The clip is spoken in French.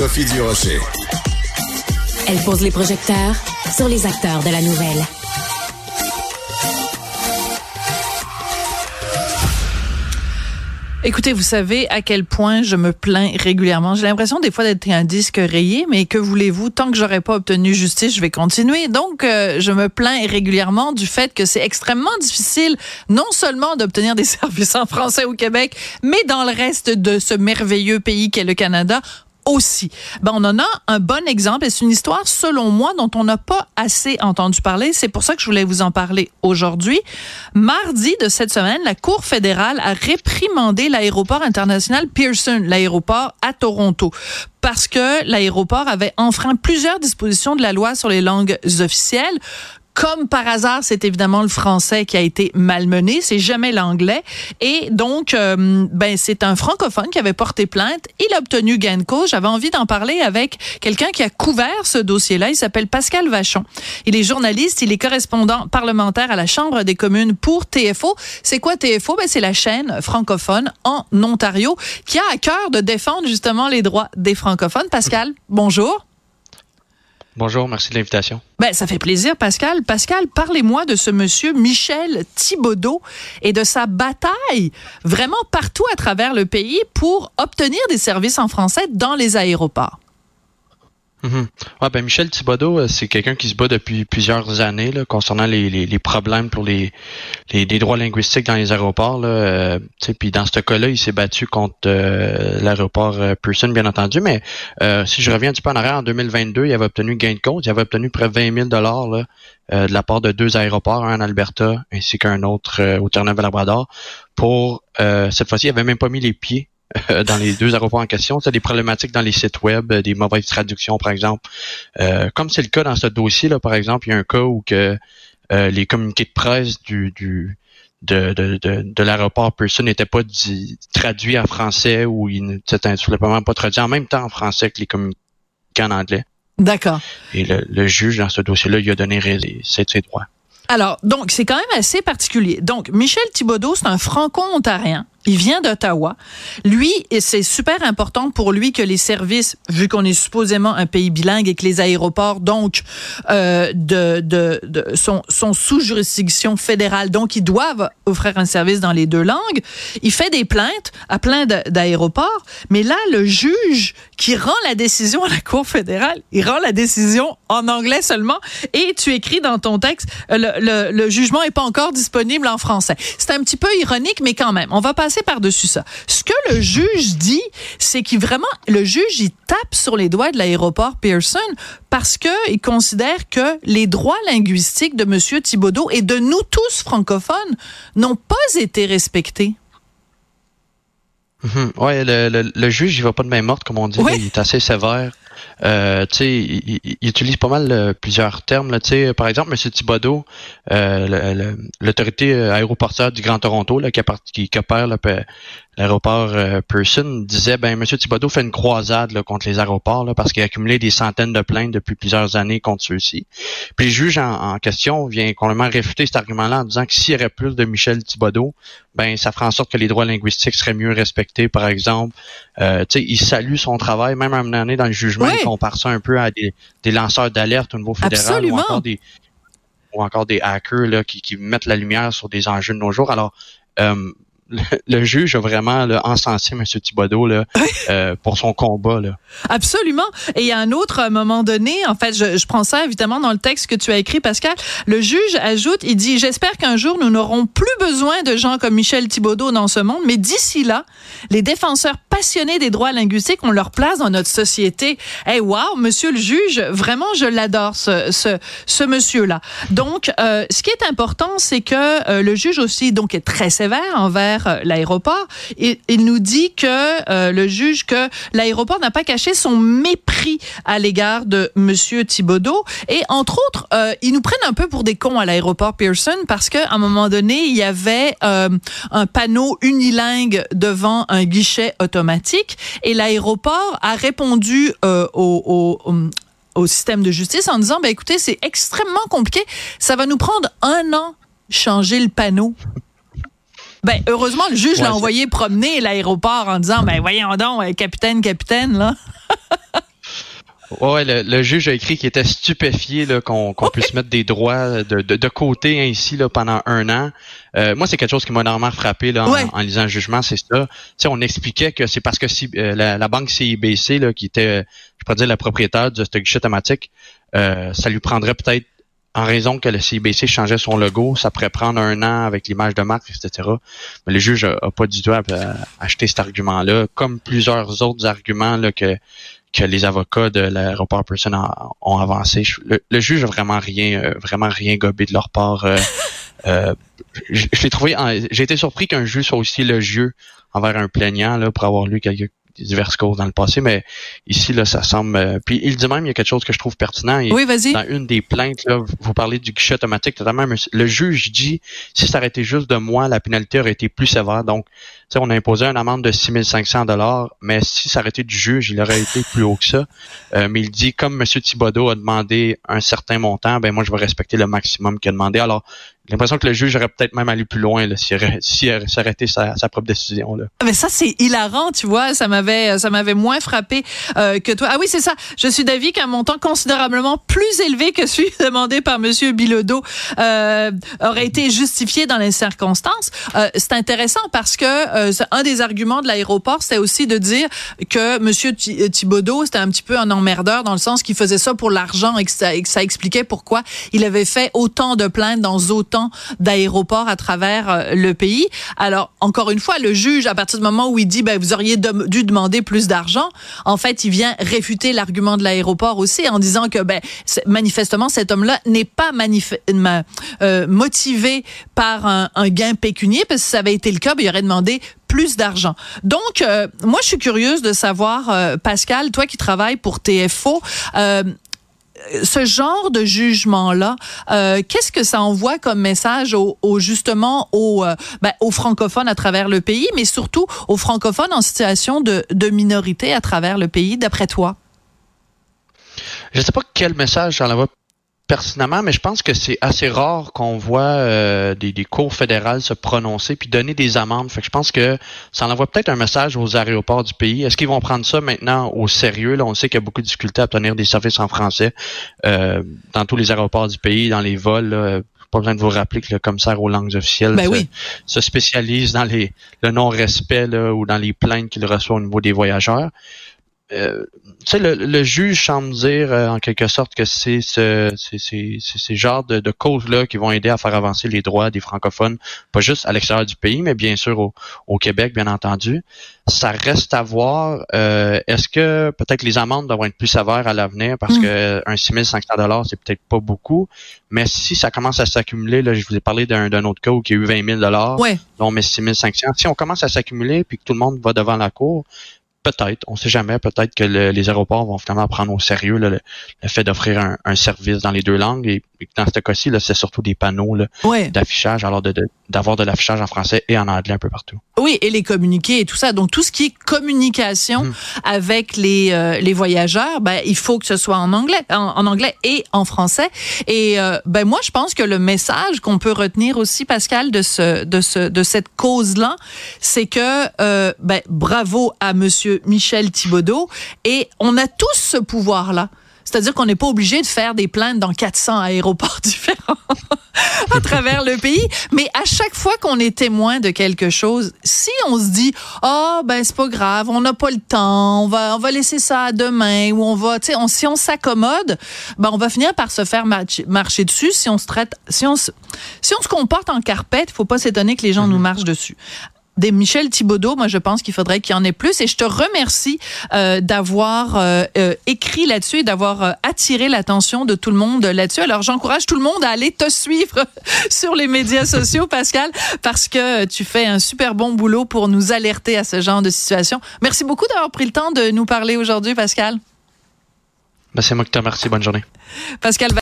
Sophie Durocher. Elle pose les projecteurs sur les acteurs de la nouvelle. Écoutez, vous savez à quel point je me plains régulièrement. J'ai l'impression des fois d'être un disque rayé, mais que voulez-vous? Tant que j'aurais pas obtenu justice, je vais continuer. Donc, euh, je me plains régulièrement du fait que c'est extrêmement difficile, non seulement d'obtenir des services en français au Québec, mais dans le reste de ce merveilleux pays qu'est le Canada Ben, on en a un bon exemple et c'est une histoire, selon moi, dont on n'a pas assez entendu parler. C'est pour ça que je voulais vous en parler aujourd'hui. Mardi de cette semaine, la Cour fédérale a réprimandé l'aéroport international Pearson, l'aéroport à Toronto parce que l'aéroport avait enfreint plusieurs dispositions de la loi sur les langues officielles, comme par hasard, c'est évidemment le français qui a été malmené, c'est jamais l'anglais. Et donc, euh, ben, c'est un francophone qui avait porté plainte. Il a obtenu gain de cause. J'avais envie d'en parler avec quelqu'un qui a couvert ce dossier-là. Il s'appelle Pascal Vachon. Il est journaliste, il est correspondant parlementaire à la Chambre des communes pour TFO. C'est quoi TFO? Ben, c'est la chaîne francophone en Ontario qui a à cœur de défendre justement les droits des francophones. Pascal, bonjour. Bonjour, merci de l'invitation. Ben, ça fait plaisir, Pascal. Pascal, parlez-moi de ce monsieur Michel Thibaudot et de sa bataille vraiment partout à travers le pays pour obtenir des services en français dans les aéroports. Mhm. Ouais, ben Michel Thibodeau, euh, c'est quelqu'un qui se bat depuis plusieurs années là, concernant les, les, les, problèmes pour les, les, droits linguistiques dans les aéroports. Là, euh, puis dans ce cas-là, il s'est battu contre euh, l'aéroport Pearson, bien entendu. Mais si je reviens un petit peu en arrière, en 2022, il avait obtenu gain de compte. Il avait obtenu près de 20 000 dollars de la part de deux aéroports, un en Alberta ainsi qu'un autre au Terre-Neuve-Labrador. Pour cette fois-ci, il avait même pas mis les pieds euh, dans les deux aéroports en question. C'est des problématiques dans les sites web, euh, des mauvaises traductions, par exemple. Euh, comme c'est le cas dans ce dossier-là, par exemple, il y a un cas où que les communiqués de presse du, du de, de, de, de l'aéroport Pearson n'étaient pas traduits en français ou ils n'étaient simplement pas traduits en même temps en français que les communiqués en anglais. D'accord. Et le, juge, dans ce dossier-là, il a donné ses, ses droits. Alors, donc, c'est quand même assez particulier. Donc, Michel Thibodeau, c'est un franco-ontarien il vient d'Ottawa. Lui, et c'est super important pour lui que les services, vu qu'on est supposément un pays bilingue et que les aéroports, donc, euh, sont, sous juridiction fédérale, donc ils doivent offrir un service dans les deux langues. Il fait des plaintes à plein d'aéroports, mais là, le juge qui rend la décision à la Cour fédérale, il rend la décision en anglais seulement, et tu écris dans ton texte, le, le, jugement est pas encore disponible en français. C'est un petit peu ironique, mais quand même, on va passer par-dessus ça. Ce que le juge dit, c'est qu'il vraiment, le juge, il tape sur les doigts de l'aéroport Pearson parce que il considère que les droits linguistiques de Monsieur Thibodeau et de nous tous francophones n'ont pas été respectés. Mhm. Ouais, le, juge, il va pas de main morte, comme on dit. Il est assez sévère. Euh, il, il, utilise pas mal euh, plusieurs termes. Là, par exemple, M. Thibodeau, euh, l'autorité aéroportuaire du Grand Toronto, là, qui, qui, opère l'aéroport euh, Pearson disait ben Monsieur Thibodeau fait une croisade là, contre les aéroports là, parce qu'il a accumulé des centaines de plaintes depuis plusieurs années contre ceux-ci. Puis le juge en, question vient complètement réfuter cet argument-là en disant que s'il y aurait plus de Michel Thibodeau, ben ça ferait en sorte que les droits linguistiques seraient mieux respectés, par exemple. Euh, il salue son travail, même à un moment donné dans le jugement, il compare ça un peu à des, lanceurs d'alerte au niveau fédéral ou encore des ou encore des hackers là, qui, qui mettent la lumière sur des enjeux de nos jours. Alors, euh, le, juge a vraiment là, encensé M. Thibodeau là, euh, pour son combat. Là. Absolument. Et a un autre moment donné, en fait, je, je, prends ça évidemment dans le texte que tu as écrit, Pascal. Le juge ajoute, il dit, j'espère qu'un jour nous n'aurons plus besoin de gens comme Michel Thibodeau dans ce monde, mais d'ici là, les défenseurs passionnés des droits linguistiques ont leur place dans notre société. Eh hey, wow, monsieur le juge, vraiment, je l'adore, ce, ce, ce monsieur-là. Donc, euh, ce qui est important, c'est que euh, le juge aussi donc est très sévère envers euh, l'aéroport. Il nous dit que euh, le juge que l'aéroport n'a pas caché son mépris à l'égard de Monsieur Thibodeau. Et entre autres, euh, ils nous prennent un peu pour des cons à l'aéroport Pearson parce qu'à un moment donné, il y avait un panneau unilingue devant un guichet automatique et l'aéroport a répondu au, au système de justice en disant, ben écoutez, c'est extrêmement compliqué. Ça va nous prendre un an changer le panneau. Ben, heureusement, le juge l'a envoyé promener l'aéroport en disant, ben, voyons donc, euh, capitaine, capitaine, là. Ouais, le, juge a écrit qu'il était stupéfié qu'on puisse mettre des droits de, de, côté ainsi là, pendant un an. Euh, moi, c'est quelque chose qui m'a énormément frappé là, en, lisant le jugement, c'est ça. sais, on expliquait que c'est parce que si, euh, la, banque CIBC, là, qui était, je pourrais dire, la propriétaire de ce guichet automatique, euh, ça lui prendrait peut-être en raison que le CIBC changeait son logo, ça pourrait prendre un an avec l'image de marque, etc. Mais le juge a, pas du tout acheté cet argument-là, comme plusieurs autres arguments là, que que les avocats de l'aéroport Person ont, avancé. Le, juge a vraiment rien, euh, vraiment rien gobé de leur part. Euh, euh, trouvé, j'ai été surpris qu'un juge soit aussi le jeu envers un plaignant là pour avoir lu quelques diverses causes dans le passé, mais ici, là, ça semble... puis il dit même, il y a quelque chose que je trouve pertinent. oui, vas-y. Dans une des plaintes, là, vous parlez du guichet automatique, totalement, le juge dit, si ça aurait été juste de moi, la pénalité aurait été plus sévère. Donc, on a imposé une amende de 6500 dollars, mais si ça aurait été du juge, il aurait été plus haut que ça. Euh, mais il dit, comme M. Thibodeau a demandé un certain montant, ben moi, je vais respecter le maximum qu'il a demandé. Alors, j'ai l'impression que le juge aurait peut-être même allé plus loin s'il si arrêté sa, sa, propre décision. Là. Ah, mais ça, c'est hilarant, tu vois. Ça m'avait ça m'avait moins frappé euh, que toi. Ah oui, c'est ça. Je suis d'avis qu'un montant considérablement plus élevé que celui demandé par M. Bilodeau euh, aurait été justifié dans les circonstances. Euh, c'est intéressant parce que euh, un des arguments de l'aéroport, c'était aussi de dire que M. Euh, Thibodeau, c'était un petit peu un emmerdeur dans le sens qu'il faisait ça pour l'argent et, que ça, expliquait pourquoi il avait fait autant de plaintes dans autant d'aéroports à travers euh, le pays. Alors, encore une fois, le juge, à partir du moment où il dit, ben, vous auriez dû demander plus d'argent, en fait, il vient réfuter l'argument de l'aéroport aussi en disant que, ben, manifestement, cet homme-là n'est pas motivé par un, un, gain pécunier, parce que si ça avait été le cas, ben, il aurait demandé plus d'argent. Donc, euh, moi, je suis curieuse de savoir, euh, Pascal, toi qui travailles pour TFO, euh, ce genre de jugement-là, qu'est-ce que ça envoie comme message aux, justement aux, ben, aux francophones à travers le pays, mais surtout aux francophones en situation de, de minorité à travers le pays, d'après toi? Je ne sais pas quel message ça envoie pertinemment, mais je pense que c'est assez rare qu'on voit euh, des, des, cours fédérales se prononcer puis donner des amendes. Fait que je pense que ça envoie peut-être un message aux aéroports du pays. Est-ce qu'ils vont prendre ça maintenant au sérieux? Là, on sait qu'il y a beaucoup de difficultés à obtenir des services en français euh, dans tous les aéroports du pays, dans les vols. Là, pas besoin de vous rappeler que le commissaire aux langues officielles ben se, spécialise dans les le non-respect ou dans les plaintes qu'il reçoit au niveau des voyageurs. Euh, tu sais, le, juge semble dire euh, en quelque sorte que c'est ce, ces genres de, de causes-là qui vont aider à faire avancer les droits des francophones, pas juste à l'extérieur du pays, mais bien sûr au, au Québec, bien entendu. Ça reste à voir. Euh, est-ce que peut-être les amendes doivent être plus sévères à l'avenir parce mm. que un 6500 dollars c'est peut-être pas beaucoup, mais si ça commence à s'accumuler, là, je vous ai parlé d'un autre cas où il y a eu 20 000 dollars, ouais. dont mais 6500. Si on commence à s'accumuler puis que tout le monde va devant la cour, peut-être, on sait jamais, peut-être que les aéroports vont finalement prendre au sérieux le, fait d'offrir un, service dans les deux langues. Et, dans ce cas-ci, c'est surtout des panneaux d'affichage, alors d'avoir de, l'affichage en français et en anglais un peu partout. Oui, et les communiqués et tout ça. Donc tout ce qui est communication hmm. avec les, euh, les voyageurs, ben, il faut que ce soit en anglais, en, anglais et en français. Et euh, ben moi, je pense que le message qu'on peut retenir aussi, Pascal, de ce de ce de cette cause-là, c'est que euh, ben, bravo à Monsieur Michel Thibodeau. Et on a tous ce pouvoir-là. C'est-à-dire qu'on n'est pas obligé de faire des plaintes dans 400 aéroports différents à travers le pays. Mais à chaque fois qu'on est témoin de quelque chose, si on se dit, oh, ben, c'est pas grave, on n'a pas le temps, on va, on va laisser ça à demain, ou on va, tu sais, si on s'accommode, ben, on va finir par se faire marcher, dessus si on se traite, si on se, si on se comporte en carpette, il faut pas s'étonner que les gens nous mhm. marchent dessus des Michel Thibodeau, moi je pense qu'il faudrait qu'il y en ait plus. Et je te remercie euh, d'avoir euh, euh, écrit là-dessus et d'avoir attiré l'attention de tout le monde là-dessus. Alors j'encourage tout le monde à aller te suivre sur les médias sociaux, Pascal, parce que tu fais un super bon boulot pour nous alerter à ce genre de situation. Merci beaucoup d'avoir pris le temps de nous parler aujourd'hui, Pascal. Ben, c'est moi qui te remercie. Bonne journée. Pascal